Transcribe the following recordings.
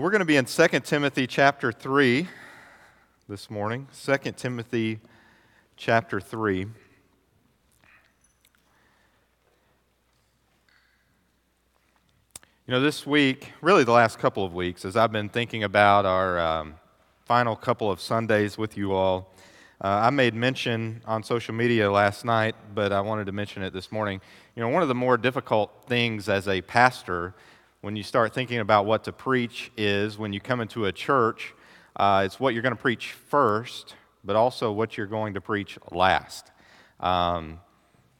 We're going to be in 2 Timothy chapter 3 this morning. 2 Timothy chapter 3. You know, this week, really the last couple of weeks, as I've been thinking about our um, final couple of Sundays with you all, uh, I made mention on social media last night, but I wanted to mention it this morning. You know, one of the more difficult things as a pastor when you start thinking about what to preach is when you come into a church, uh, it's what you're going to preach first, but also what you're going to preach last. Um,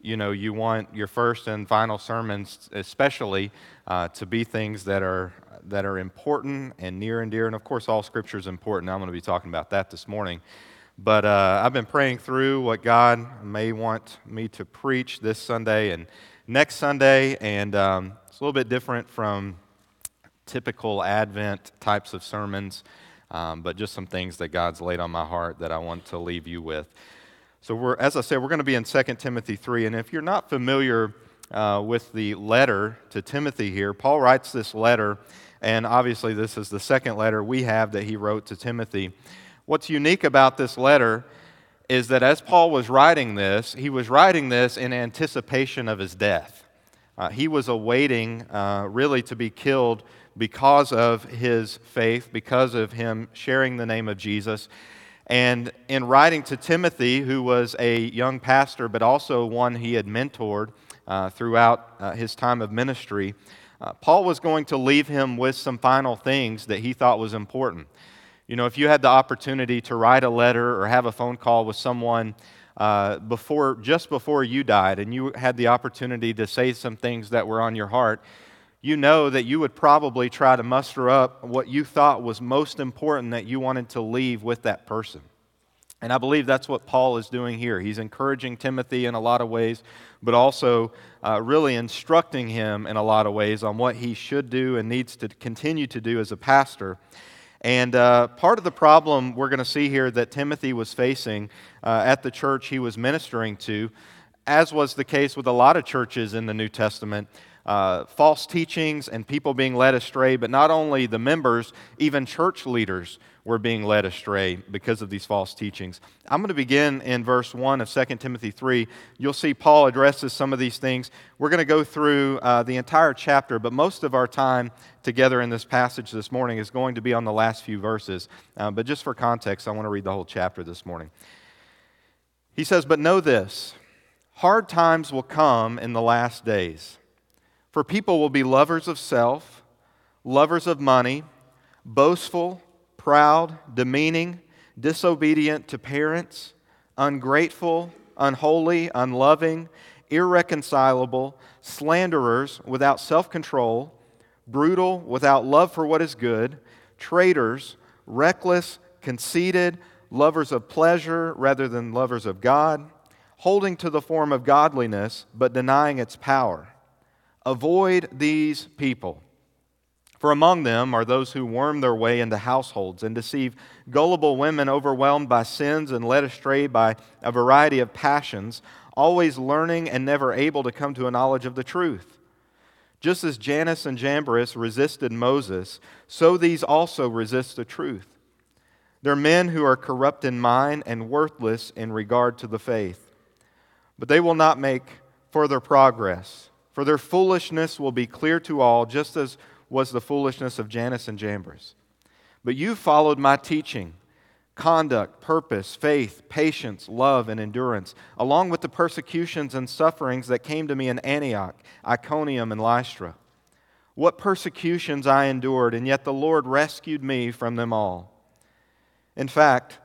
you know, you want your first and final sermons, especially, uh, to be things that are that are important and near and dear. And of course, all Scripture is important. I'm going to be talking about that this morning. But uh, I've been praying through what God may want me to preach this Sunday and next Sunday, and um, a little bit different from typical Advent types of sermons, um, but just some things that God's laid on my heart that I want to leave you with. So, we're, as I said, we're going to be in 2 Timothy 3. And if you're not familiar uh, with the letter to Timothy here, Paul writes this letter, and obviously, this is the second letter we have that he wrote to Timothy. What's unique about this letter is that as Paul was writing this, he was writing this in anticipation of his death. Uh, he was awaiting uh, really to be killed because of his faith, because of him sharing the name of Jesus. And in writing to Timothy, who was a young pastor, but also one he had mentored uh, throughout uh, his time of ministry, uh, Paul was going to leave him with some final things that he thought was important. You know, if you had the opportunity to write a letter or have a phone call with someone uh, before, just before you died and you had the opportunity to say some things that were on your heart, you know that you would probably try to muster up what you thought was most important that you wanted to leave with that person. And I believe that's what Paul is doing here. He's encouraging Timothy in a lot of ways, but also uh, really instructing him in a lot of ways on what he should do and needs to continue to do as a pastor. And uh, part of the problem we're going to see here that Timothy was facing uh, at the church he was ministering to, as was the case with a lot of churches in the New Testament, uh, false teachings and people being led astray, but not only the members, even church leaders were being led astray because of these false teachings. I'm going to begin in verse 1 of 2 Timothy 3. You'll see Paul addresses some of these things. We're going to go through uh, the entire chapter, but most of our time together in this passage this morning is going to be on the last few verses. Uh, but just for context, I want to read the whole chapter this morning. He says, But know this hard times will come in the last days. For people will be lovers of self, lovers of money, boastful, proud, demeaning, disobedient to parents, ungrateful, unholy, unloving, irreconcilable, slanderers, without self control, brutal, without love for what is good, traitors, reckless, conceited, lovers of pleasure rather than lovers of God, holding to the form of godliness but denying its power. Avoid these people. For among them are those who worm their way into households and deceive gullible women overwhelmed by sins and led astray by a variety of passions, always learning and never able to come to a knowledge of the truth. Just as Jannes and Jambres resisted Moses, so these also resist the truth. They're men who are corrupt in mind and worthless in regard to the faith. But they will not make further progress for their foolishness will be clear to all, just as was the foolishness of Jannes and Jambres. But you followed my teaching, conduct, purpose, faith, patience, love, and endurance, along with the persecutions and sufferings that came to me in Antioch, Iconium, and Lystra. What persecutions I endured, and yet the Lord rescued me from them all. In fact,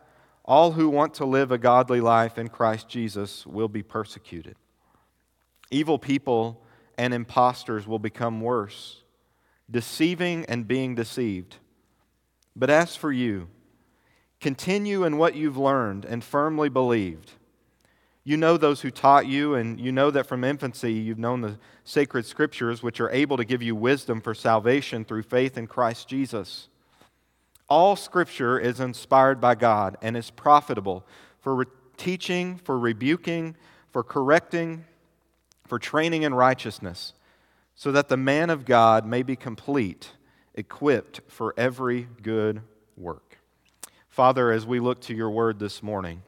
all who want to live a godly life in Christ Jesus will be persecuted. Evil people and impostors will become worse, deceiving and being deceived. But as for you, continue in what you've learned and firmly believed. You know those who taught you, and you know that from infancy you've known the sacred scriptures, which are able to give you wisdom for salvation through faith in Christ Jesus. All scripture is inspired by God and is profitable for re- teaching, for rebuking, for correcting, for training in righteousness, so that the man of God may be complete, equipped for every good work. Father, as we look to your word this morning,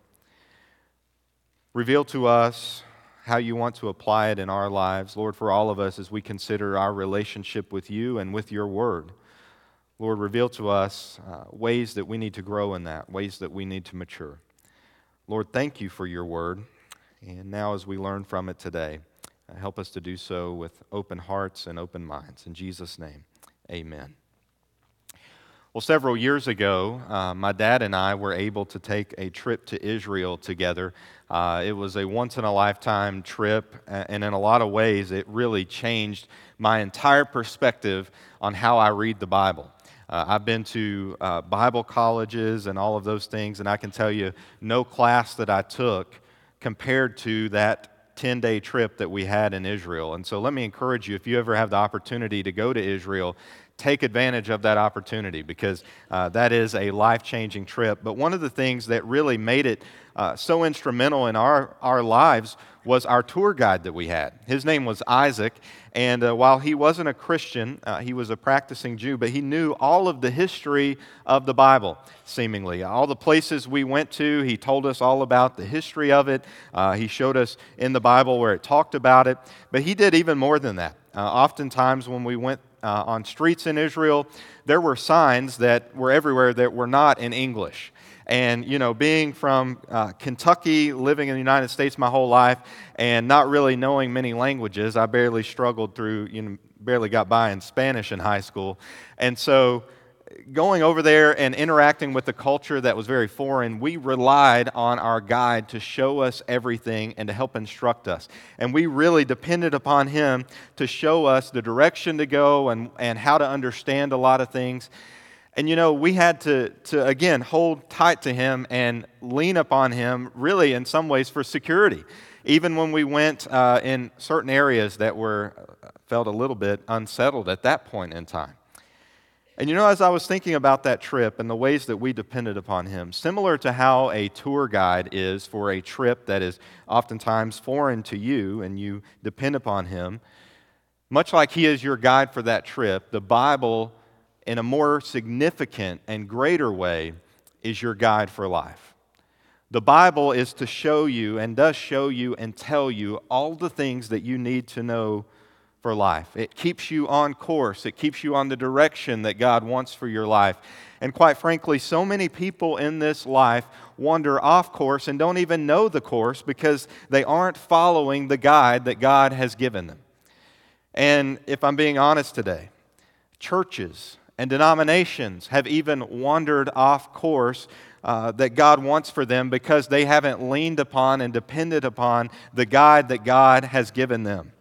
reveal to us how you want to apply it in our lives, Lord, for all of us as we consider our relationship with you and with your word. Lord, reveal to us uh, ways that we need to grow in that, ways that we need to mature. Lord, thank you for your word. And now, as we learn from it today, help us to do so with open hearts and open minds. In Jesus' name, amen. Well, several years ago, uh, my dad and I were able to take a trip to Israel together. Uh, it was a once in a lifetime trip, and in a lot of ways, it really changed my entire perspective on how I read the Bible. Uh, I've been to uh, Bible colleges and all of those things, and I can tell you no class that I took compared to that 10 day trip that we had in Israel. And so let me encourage you if you ever have the opportunity to go to Israel, take advantage of that opportunity because uh, that is a life changing trip. But one of the things that really made it uh, so instrumental in our, our lives was our tour guide that we had. His name was Isaac, and uh, while he wasn't a Christian, uh, he was a practicing Jew, but he knew all of the history of the Bible, seemingly. All the places we went to, he told us all about the history of it. Uh, he showed us in the Bible where it talked about it, but he did even more than that. Uh, oftentimes, when we went uh, on streets in Israel, there were signs that were everywhere that were not in English. And, you know, being from uh, Kentucky, living in the United States my whole life, and not really knowing many languages, I barely struggled through, you know, barely got by in Spanish in high school. And so, going over there and interacting with the culture that was very foreign, we relied on our guide to show us everything and to help instruct us. And we really depended upon him to show us the direction to go and, and how to understand a lot of things. And you know, we had to, to again hold tight to him and lean upon him, really, in some ways, for security. Even when we went uh, in certain areas that were uh, felt a little bit unsettled at that point in time. And you know, as I was thinking about that trip and the ways that we depended upon him, similar to how a tour guide is for a trip that is oftentimes foreign to you and you depend upon him, much like he is your guide for that trip, the Bible in a more significant and greater way is your guide for life. The Bible is to show you and does show you and tell you all the things that you need to know for life. It keeps you on course, it keeps you on the direction that God wants for your life. And quite frankly, so many people in this life wander off course and don't even know the course because they aren't following the guide that God has given them. And if I'm being honest today, churches, and denominations have even wandered off course uh, that God wants for them because they haven't leaned upon and depended upon the guide that God has given them.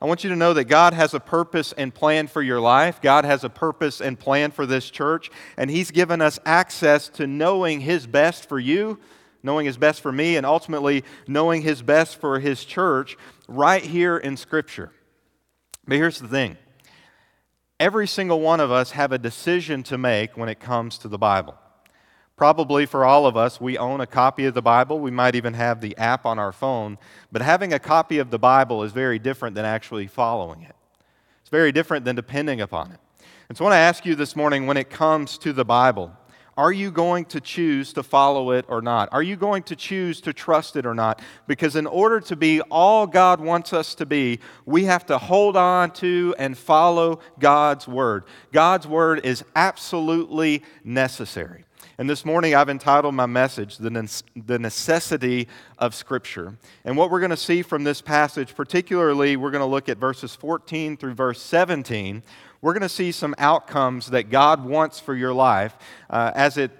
I want you to know that God has a purpose and plan for your life. God has a purpose and plan for this church, and He's given us access to knowing His best for you, knowing His best for me, and ultimately knowing His best for His church right here in Scripture. But here's the thing every single one of us have a decision to make when it comes to the Bible. Probably for all of us, we own a copy of the Bible. We might even have the app on our phone. But having a copy of the Bible is very different than actually following it. It's very different than depending upon it. And so I want to ask you this morning when it comes to the Bible, are you going to choose to follow it or not? Are you going to choose to trust it or not? Because in order to be all God wants us to be, we have to hold on to and follow God's Word. God's Word is absolutely necessary. And this morning I've entitled my message, The Necessity of Scripture. And what we're going to see from this passage, particularly, we're going to look at verses 14 through verse 17, we're going to see some outcomes that God wants for your life uh, as it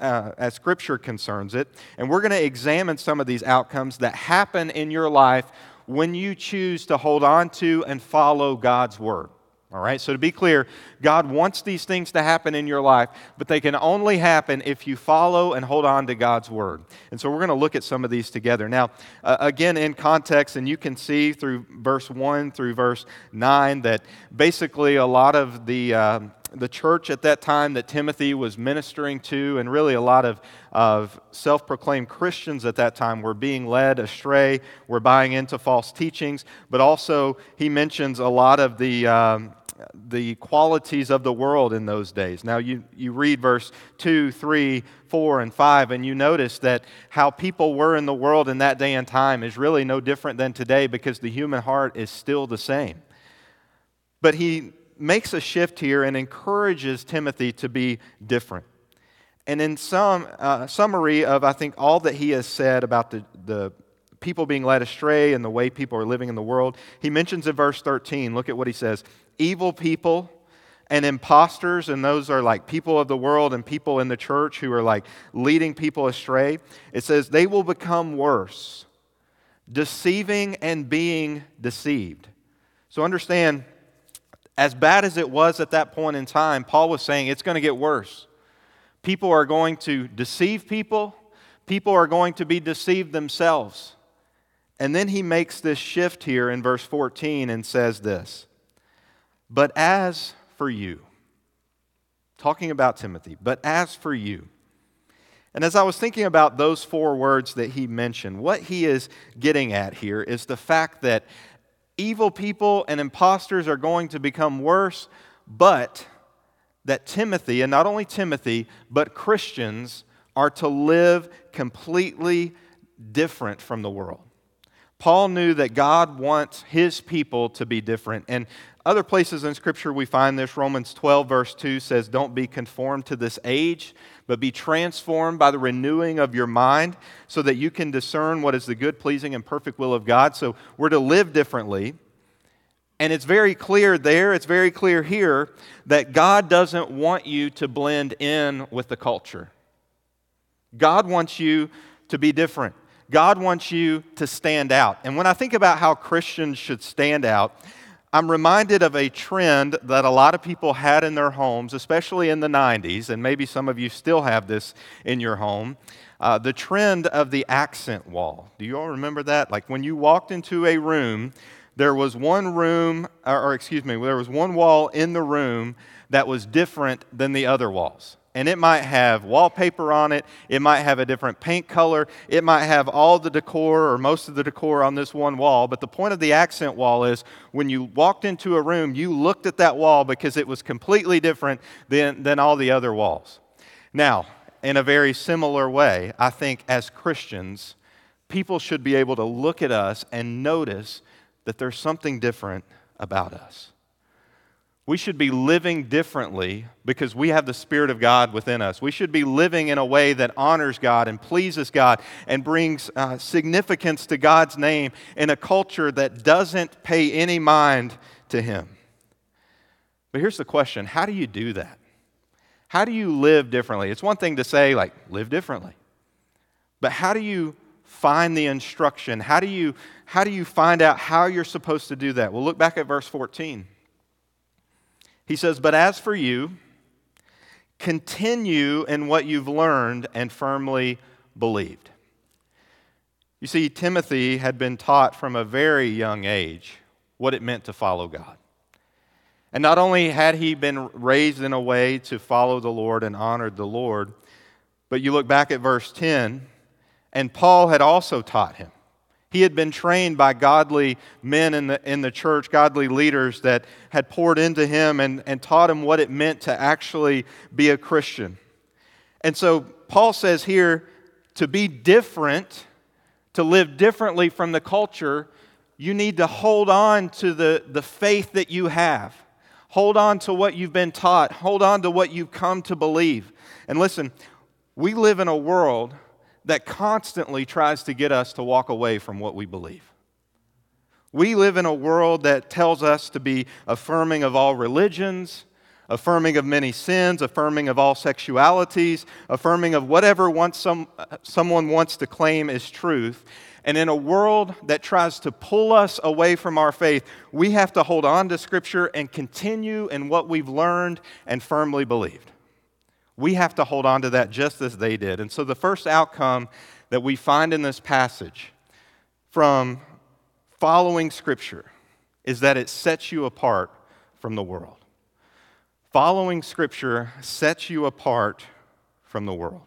uh, as Scripture concerns it, and we're going to examine some of these outcomes that happen in your life when you choose to hold on to and follow God's Word. All right, so to be clear, God wants these things to happen in your life, but they can only happen if you follow and hold on to God's word. And so we're going to look at some of these together. Now, uh, again, in context, and you can see through verse 1 through verse 9 that basically a lot of the. Uh, the church at that time that Timothy was ministering to, and really a lot of, of self proclaimed Christians at that time were being led astray, were buying into false teachings, but also he mentions a lot of the, um, the qualities of the world in those days. Now, you, you read verse 2, 3, 4, and 5, and you notice that how people were in the world in that day and time is really no different than today because the human heart is still the same. But he makes a shift here and encourages Timothy to be different. And in some uh, summary of, I think, all that he has said about the, the people being led astray and the way people are living in the world, he mentions in verse 13, look at what he says evil people and imposters, and those are like people of the world and people in the church who are like leading people astray. It says they will become worse, deceiving and being deceived. So understand, as bad as it was at that point in time, Paul was saying it's going to get worse. People are going to deceive people, people are going to be deceived themselves. And then he makes this shift here in verse 14 and says this But as for you, talking about Timothy, but as for you, and as I was thinking about those four words that he mentioned, what he is getting at here is the fact that evil people and impostors are going to become worse, but that Timothy, and not only Timothy, but Christians, are to live completely different from the world. Paul knew that God wants his people to be different. And other places in Scripture we find this. Romans 12, verse 2 says, Don't be conformed to this age, but be transformed by the renewing of your mind so that you can discern what is the good, pleasing, and perfect will of God. So we're to live differently. And it's very clear there, it's very clear here, that God doesn't want you to blend in with the culture. God wants you to be different. God wants you to stand out. And when I think about how Christians should stand out, I'm reminded of a trend that a lot of people had in their homes, especially in the 90s, and maybe some of you still have this in your home. Uh, the trend of the accent wall. Do you all remember that? Like when you walked into a room, there was one room, or, or excuse me, there was one wall in the room that was different than the other walls and it might have wallpaper on it, it might have a different paint color, it might have all the decor or most of the decor on this one wall. But the point of the accent wall is when you walked into a room, you looked at that wall because it was completely different than, than all the other walls. Now, in a very similar way, I think as Christians, people should be able to look at us and notice that there's something different about us. We should be living differently because we have the Spirit of God within us. We should be living in a way that honors God and pleases God and brings uh, significance to God's name in a culture that doesn't pay any mind to Him. But here's the question how do you do that? How do you live differently? It's one thing to say, like, live differently. But how do you find the instruction? How do you, how do you find out how you're supposed to do that? Well, look back at verse 14. He says, But as for you, continue in what you've learned and firmly believed. You see, Timothy had been taught from a very young age what it meant to follow God. And not only had he been raised in a way to follow the Lord and honored the Lord, but you look back at verse 10, and Paul had also taught him. He had been trained by godly men in the, in the church, godly leaders that had poured into him and, and taught him what it meant to actually be a Christian. And so Paul says here to be different, to live differently from the culture, you need to hold on to the, the faith that you have. Hold on to what you've been taught. Hold on to what you've come to believe. And listen, we live in a world that constantly tries to get us to walk away from what we believe. We live in a world that tells us to be affirming of all religions, affirming of many sins, affirming of all sexualities, affirming of whatever wants some, someone wants to claim is truth. And in a world that tries to pull us away from our faith, we have to hold on to Scripture and continue in what we've learned and firmly believed we have to hold on to that just as they did. And so, the first outcome that we find in this passage from following Scripture is that it sets you apart from the world. Following Scripture sets you apart from the world.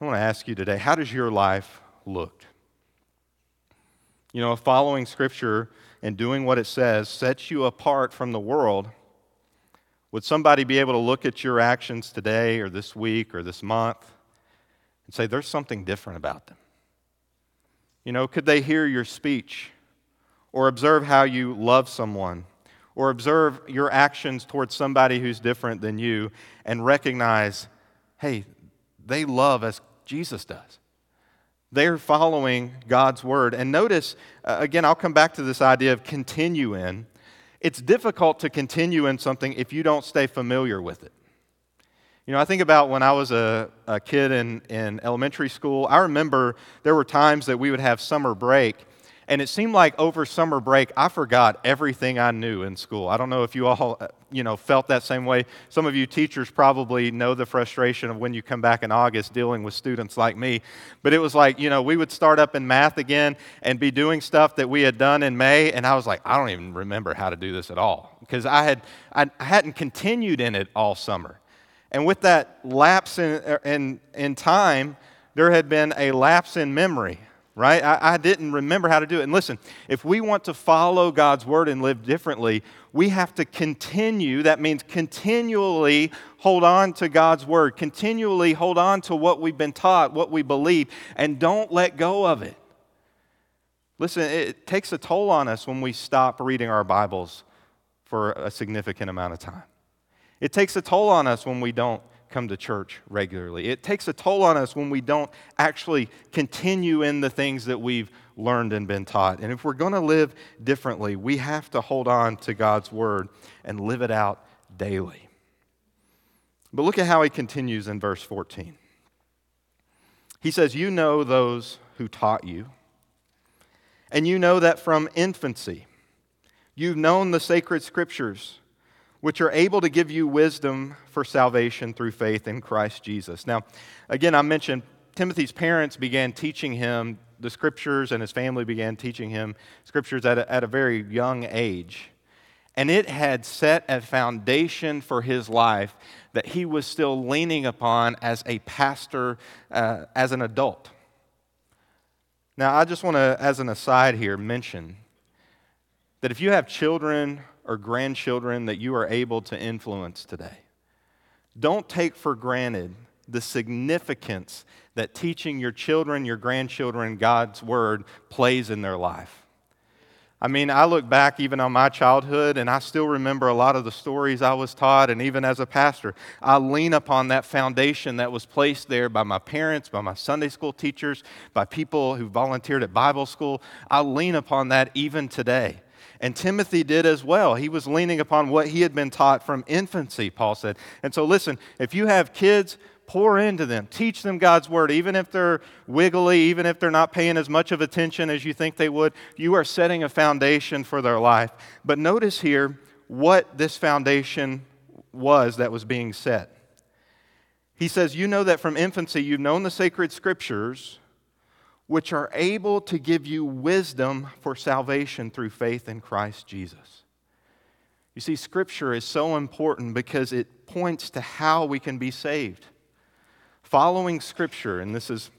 I want to ask you today how does your life look? You know, following Scripture and doing what it says sets you apart from the world, would somebody be able to look at your actions today or this week or this month and say, there's something different about them? You know, could they hear your speech or observe how you love someone or observe your actions towards somebody who's different than you and recognize, hey, they love as Jesus does? They're following God's word. And notice, uh, again, I'll come back to this idea of continue in. It's difficult to continue in something if you don't stay familiar with it. You know, I think about when I was a, a kid in, in elementary school. I remember there were times that we would have summer break, and it seemed like over summer break, I forgot everything I knew in school. I don't know if you all, uh, you know, felt that same way. Some of you teachers probably know the frustration of when you come back in August dealing with students like me. But it was like, you know, we would start up in math again and be doing stuff that we had done in May, and I was like, I don't even remember how to do this at all because I had I hadn't continued in it all summer. And with that lapse in, uh, in, in time, there had been a lapse in memory right? I, I, didn't remember how to do it. And listen, if we want to follow God's word and live differently, we have to continue. That means continually hold on to God's word, continually hold on to what we've been taught, what we believe, and don't let go of it. Listen, it takes a toll on us when we stop reading our Bibles for a significant amount of time. It takes a toll on us when we don't come to church regularly. It takes a toll on us when we don't actually continue in the things that we've learned and been taught. And if we're going to live differently, we have to hold on to God's word and live it out daily. But look at how he continues in verse 14. He says, You know those who taught you, and you know that from infancy you've known the sacred scriptures which are able to give you wisdom for salvation through faith in Christ Jesus. Now, again, I mentioned Timothy's parents began teaching him the scriptures, and his family began teaching him scriptures at a, at a very young age. And it had set a foundation for his life that he was still leaning upon as a pastor, uh, as an adult. Now, I just want to, as an aside here, mention that if you have children or grandchildren that you are able to influence today. Don't take for granted the significance that teaching your children, your grandchildren God's word plays in their life. I mean, I look back even on my childhood and I still remember a lot of the stories I was taught, and even as a pastor, I lean upon that foundation that was placed there by my parents, by my Sunday school teachers, by people who volunteered at Bible school. I lean upon that even today. And Timothy did as well. He was leaning upon what he had been taught from infancy, Paul said. And so, listen, if you have kids, pour into them. Teach them God's word. Even if they're wiggly, even if they're not paying as much of attention as you think they would, you are setting a foundation for their life. But notice here what this foundation was that was being set. He says, You know that from infancy you've known the sacred scriptures which are able to give you wisdom for salvation through faith in Christ Jesus. You see, Scripture is so important because it points to how we can be saved. Following Scripture, and this is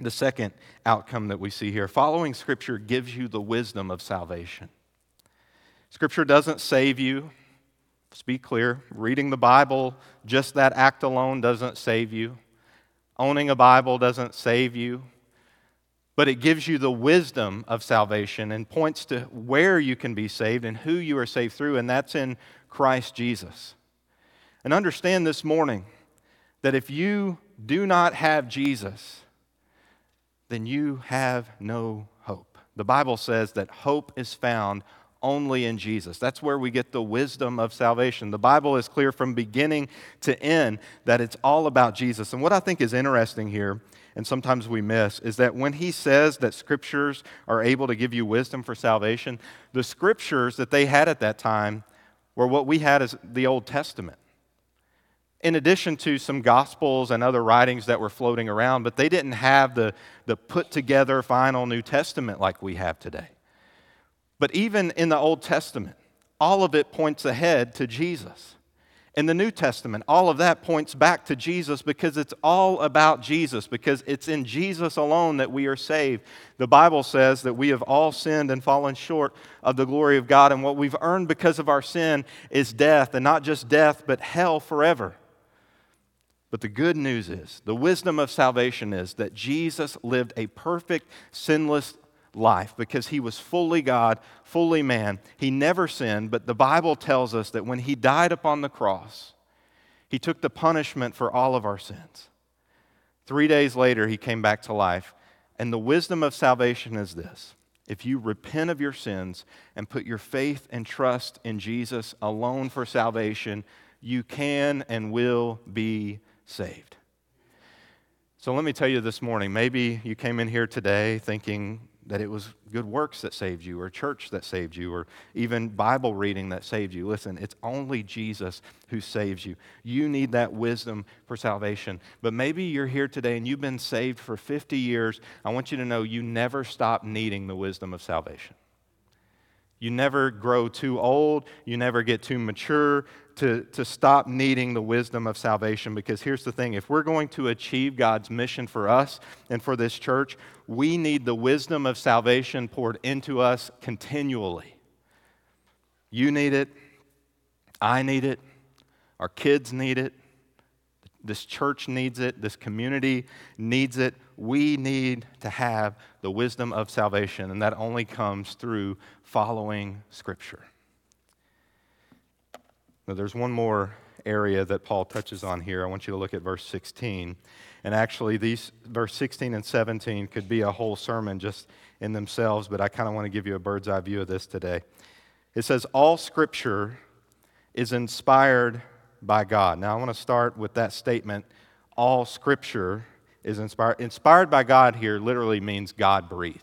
the second outcome that we see here, following Scripture gives you the wisdom of salvation. Scripture doesn't save you. Let's be clear. Reading the Bible, just that act alone doesn't save you. Owning a Bible doesn't save you but it gives you the wisdom of salvation and points to where you can be saved and who you are saved through, and that's in Christ Jesus. And understand this morning that if you do not have Jesus, then you have no hope. The Bible says that hope is found only in Jesus. That's where we get the wisdom of salvation. The Bible is clear from beginning to end that it's all about Jesus. And what I think is interesting here and sometimes we miss is that when he says that scriptures are able to give you wisdom for salvation, the scriptures that they had at that time were what we had as the Old Testament. In addition to some gospels and other writings that were floating around, but they didn't have the, the put together final New Testament like we have today. But even in the Old Testament, all of it points ahead to Jesus. In the New Testament. All of that points back to Jesus because it's all about Jesus, because it's in Jesus alone that we are saved. The Bible says that we have all sinned and fallen short of the glory of God, and what we've earned because of our sin is death, and not just death, but hell forever. But the good news is, the wisdom of salvation is that Jesus lived a perfect, sinless life because he was fully God, fully man. He never sinned, but the Bible tells us that when he died upon the cross, he took the punishment for all of our sins. Three days later, he came back to life. And the wisdom of salvation is this if you repent of your sins and put your faith and trust in Jesus alone for salvation, you can and will be saved. So let me tell you this morning maybe you came in here today thinking, that it was good works that saved you, or church that saved you, or even Bible reading that saved you. Listen, it's only Jesus who saves you. You need that wisdom for salvation. But maybe you're here today and you've been saved for 50 years. I want you to know you never stop needing the wisdom of salvation. You never grow too old, you never get too mature to, to stop needing the wisdom of salvation. Because here's the thing if we're going to achieve God's mission for us and for this church, we need the wisdom of salvation poured into us continually. You need it, I need it, our kids need it, this church needs it, this community needs it. We need to have the wisdom of salvation, and that only comes through following Scripture. Now, there's one more area that Paul touches on here. I want you to look at verse 16. And actually, these verse 16 and 17 could be a whole sermon just in themselves, but I kind of want to give you a bird's eye view of this today. It says, All scripture is inspired by God. Now, I want to start with that statement all scripture is inspired. Inspired by God here literally means God breathed.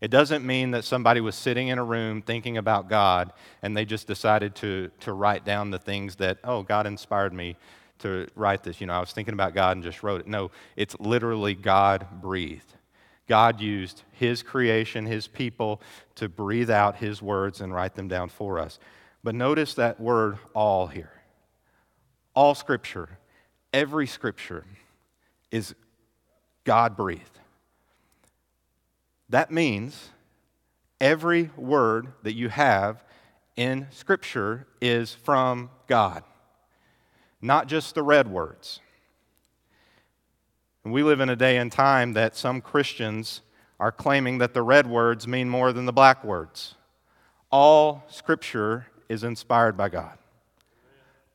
It doesn't mean that somebody was sitting in a room thinking about God and they just decided to, to write down the things that, oh, God inspired me to write this. You know, I was thinking about God and just wrote it. No, it's literally God breathed. God used His creation, His people, to breathe out His words and write them down for us. But notice that word all here. All scripture, every scripture is God breathed. That means every word that you have in Scripture is from God, not just the red words. We live in a day and time that some Christians are claiming that the red words mean more than the black words. All Scripture is inspired by God.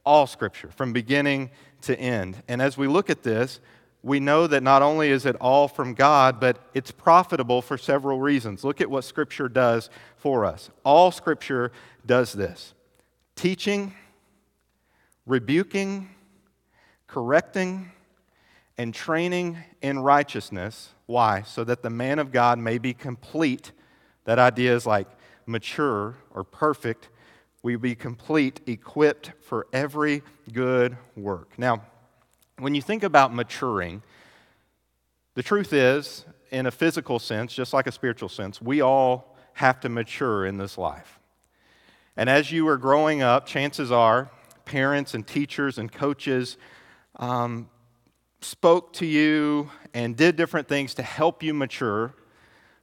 All Scripture, from beginning to end. And as we look at this, we know that not only is it all from God, but it's profitable for several reasons. Look at what Scripture does for us. All Scripture does this teaching, rebuking, correcting, and training in righteousness. Why? So that the man of God may be complete. That idea is like mature or perfect. We be complete, equipped for every good work. Now, when you think about maturing, the truth is, in a physical sense, just like a spiritual sense, we all have to mature in this life. And as you are growing up, chances are parents and teachers and coaches um, spoke to you and did different things to help you mature.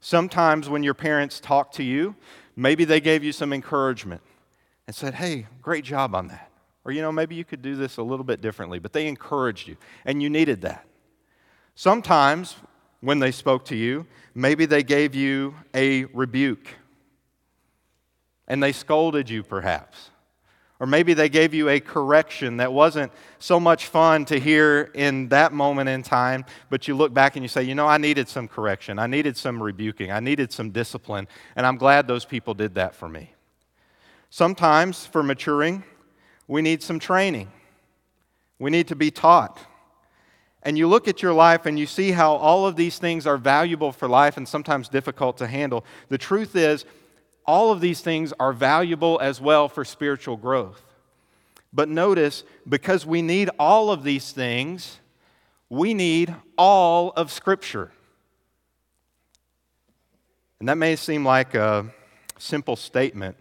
Sometimes when your parents talked to you, maybe they gave you some encouragement and said, Hey, great job on that. Or, you know, maybe you could do this a little bit differently, but they encouraged you, and you needed that. Sometimes, when they spoke to you, maybe they gave you a rebuke, and they scolded you, perhaps. Or maybe they gave you a correction that wasn't so much fun to hear in that moment in time, but you look back and you say, you know, I needed some correction. I needed some rebuking. I needed some discipline. And I'm glad those people did that for me. Sometimes, for maturing, we need some training. We need to be taught. And you look at your life and you see how all of these things are valuable for life and sometimes difficult to handle. The truth is, all of these things are valuable as well for spiritual growth. But notice, because we need all of these things, we need all of Scripture. And that may seem like a simple statement,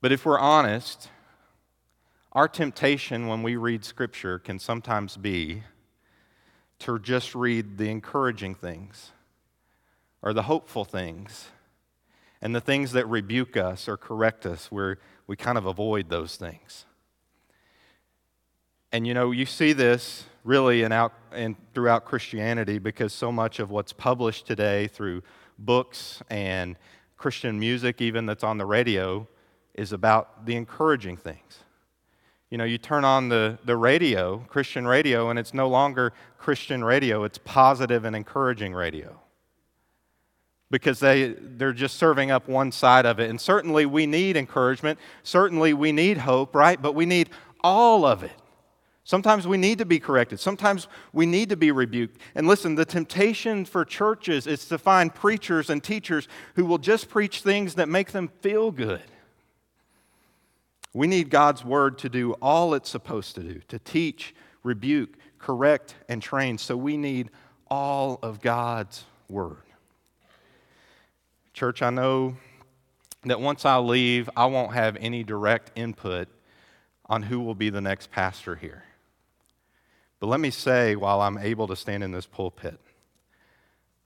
but if we're honest, Our temptation when we read Scripture can sometimes be to just read the encouraging things or the hopeful things and the things that rebuke us or correct us, where we kind of avoid those things. And you know, you see this really in out, in, throughout Christianity because so much of what's published today through books and Christian music, even that's on the radio, is about the encouraging things. You know, you turn on the, the radio, Christian radio, and it's no longer Christian radio, it's positive and encouraging radio. Because they, they're just serving up one side of it. And certainly we need encouragement. Certainly we need hope, right? But we need all of it. Sometimes we need to be corrected. Sometimes we need to be rebuked. And listen, the temptation for churches is to find preachers and teachers who will just preach things that make them feel good. We need God's word to do all it's supposed to do to teach, rebuke, correct, and train. So we need all of God's word. Church, I know that once I leave, I won't have any direct input on who will be the next pastor here. But let me say, while I'm able to stand in this pulpit,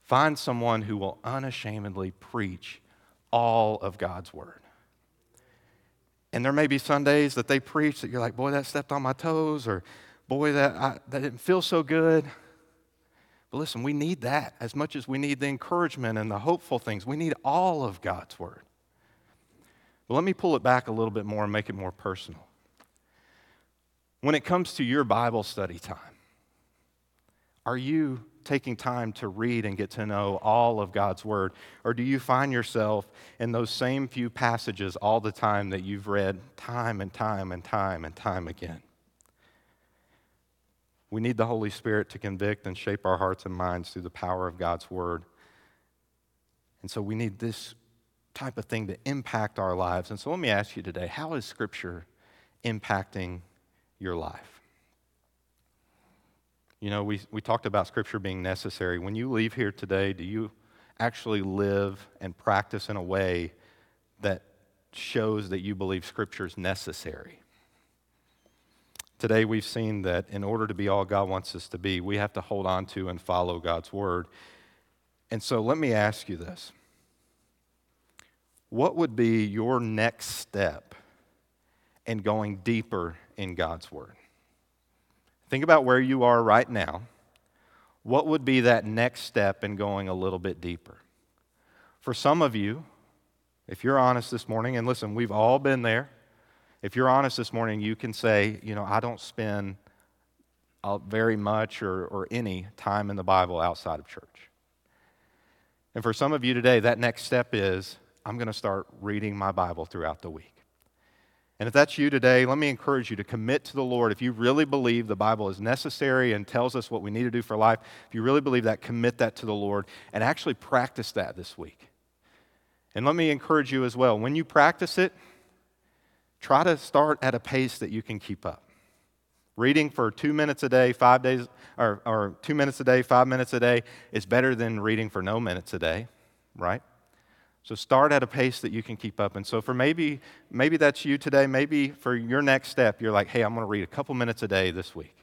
find someone who will unashamedly preach all of God's word. And there may be Sundays that they preach that you're like, boy, that stepped on my toes, or boy, that, I, that didn't feel so good. But listen, we need that as much as we need the encouragement and the hopeful things. We need all of God's word. But let me pull it back a little bit more and make it more personal. When it comes to your Bible study time, are you taking time to read and get to know all of God's Word? Or do you find yourself in those same few passages all the time that you've read time and time and time and time again? We need the Holy Spirit to convict and shape our hearts and minds through the power of God's Word. And so we need this type of thing to impact our lives. And so let me ask you today how is Scripture impacting your life. You know, we, we talked about Scripture being necessary. When you leave here today, do you actually live and practice in a way that shows that you believe Scripture is necessary? Today, we've seen that in order to be all God wants us to be, we have to hold on to and follow God's Word. And so, let me ask you this What would be your next step in going deeper in God's Word. Think about where you are right now. What would be that next step in going a little bit deeper? For some of you, if you're honest this morning, and listen, we've all been there. If you're honest this morning, you can say, you know, I don't spend very much or, or any time in the Bible outside of church. And for some of you today, that next step is I'm going to start reading my Bible throughout the week. And if that's you today, let me encourage you to commit to the Lord. If you really believe the Bible is necessary and tells us what we need to do for life, if you really believe that, commit that to the Lord and actually practice that this week. And let me encourage you as well. When you practice it, try to start at a pace that you can keep up. Reading for two minutes a day, five days, or, or two minutes a day, five minutes a day is better than reading for no minutes a day, right? So start at a pace that you can keep up. And so for maybe maybe that's you today, maybe for your next step, you're like, hey, I'm going to read a couple minutes a day this week.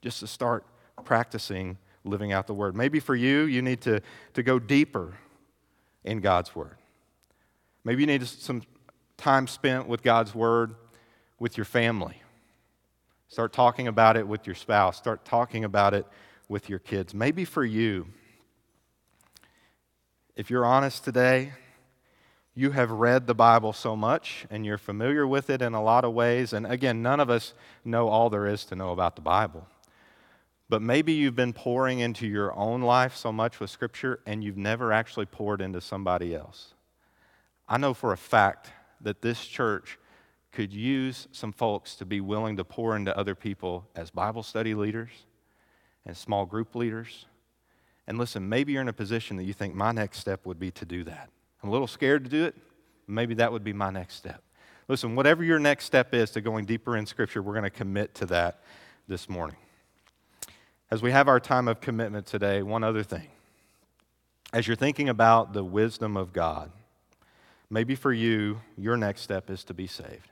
Just to start practicing living out the word. Maybe for you, you need to, to go deeper in God's word. Maybe you need some time spent with God's word with your family. Start talking about it with your spouse. Start talking about it with your kids. Maybe for you, if you're honest today, you have read the Bible so much and you're familiar with it in a lot of ways. And again, none of us know all there is to know about the Bible. But maybe you've been pouring into your own life so much with Scripture and you've never actually poured into somebody else. I know for a fact that this church could use some folks to be willing to pour into other people as Bible study leaders and small group leaders and listen, maybe you're in a position that you think my next step would be to do that. I'm a little scared to do it. Maybe that would be my next step. Listen, whatever your next step is to going deeper in Scripture, we're going to commit to that this morning. As we have our time of commitment today, one other thing. As you're thinking about the wisdom of God, maybe for you, your next step is to be saved.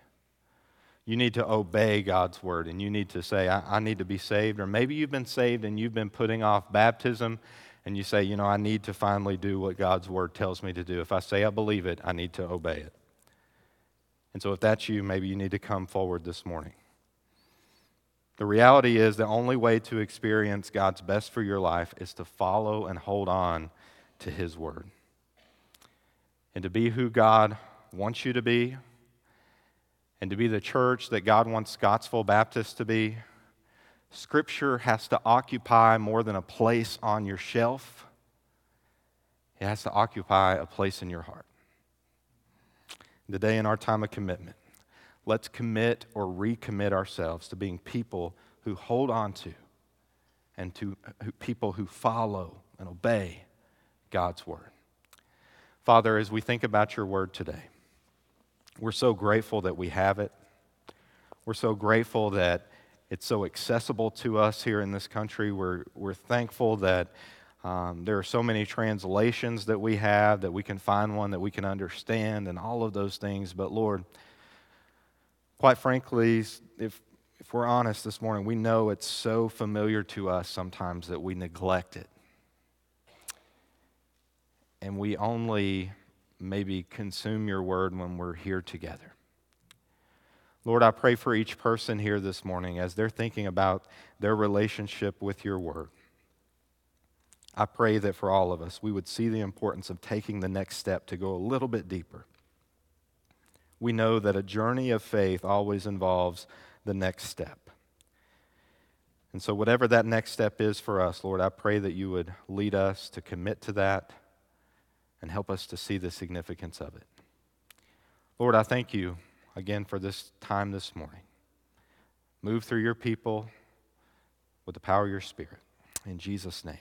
you need to obey God's word and you need to say, I, I, need to be saved. Or maybe you've been saved and you've been putting off baptism and you say, you know, I need to finally do what God's word tells me to do. If I say I believe it, I need to obey it. And so if that's you, maybe you need to come forward this morning. The reality is the only way to experience God's best for your life is to follow and hold on to His word. And to be who God wants you to be, and to be the church that God wants Scottsville Baptist to be, Scripture has to occupy more than a place on your shelf, it has to occupy a place in your heart. Today, in our time of commitment, let's commit or recommit ourselves to being people who hold on to and to people who follow and obey God's word. Father, as we think about your word today, we're so grateful that we have it. We're so grateful that it's so accessible to us here in this country. We're, we're thankful that um, there are so many translations that we have, that we can find one that we can understand, and all of those things. But Lord, quite frankly, if, if we're honest this morning, we know it's so familiar to us sometimes that we neglect it. And we only maybe consume your word when we're here together. Lord, I pray for each person here this morning as they're thinking about their relationship with your word. I pray that for all of us, we would see the importance of taking the next step to go a little bit deeper. We know that a journey of faith always involves the next step. And so, whatever that next step is for us, Lord, I pray that you would lead us to commit to that and help us to see the significance of it. Lord, I thank you again for this time this morning. Move through your people with the power of your Spirit. In Jesus' name.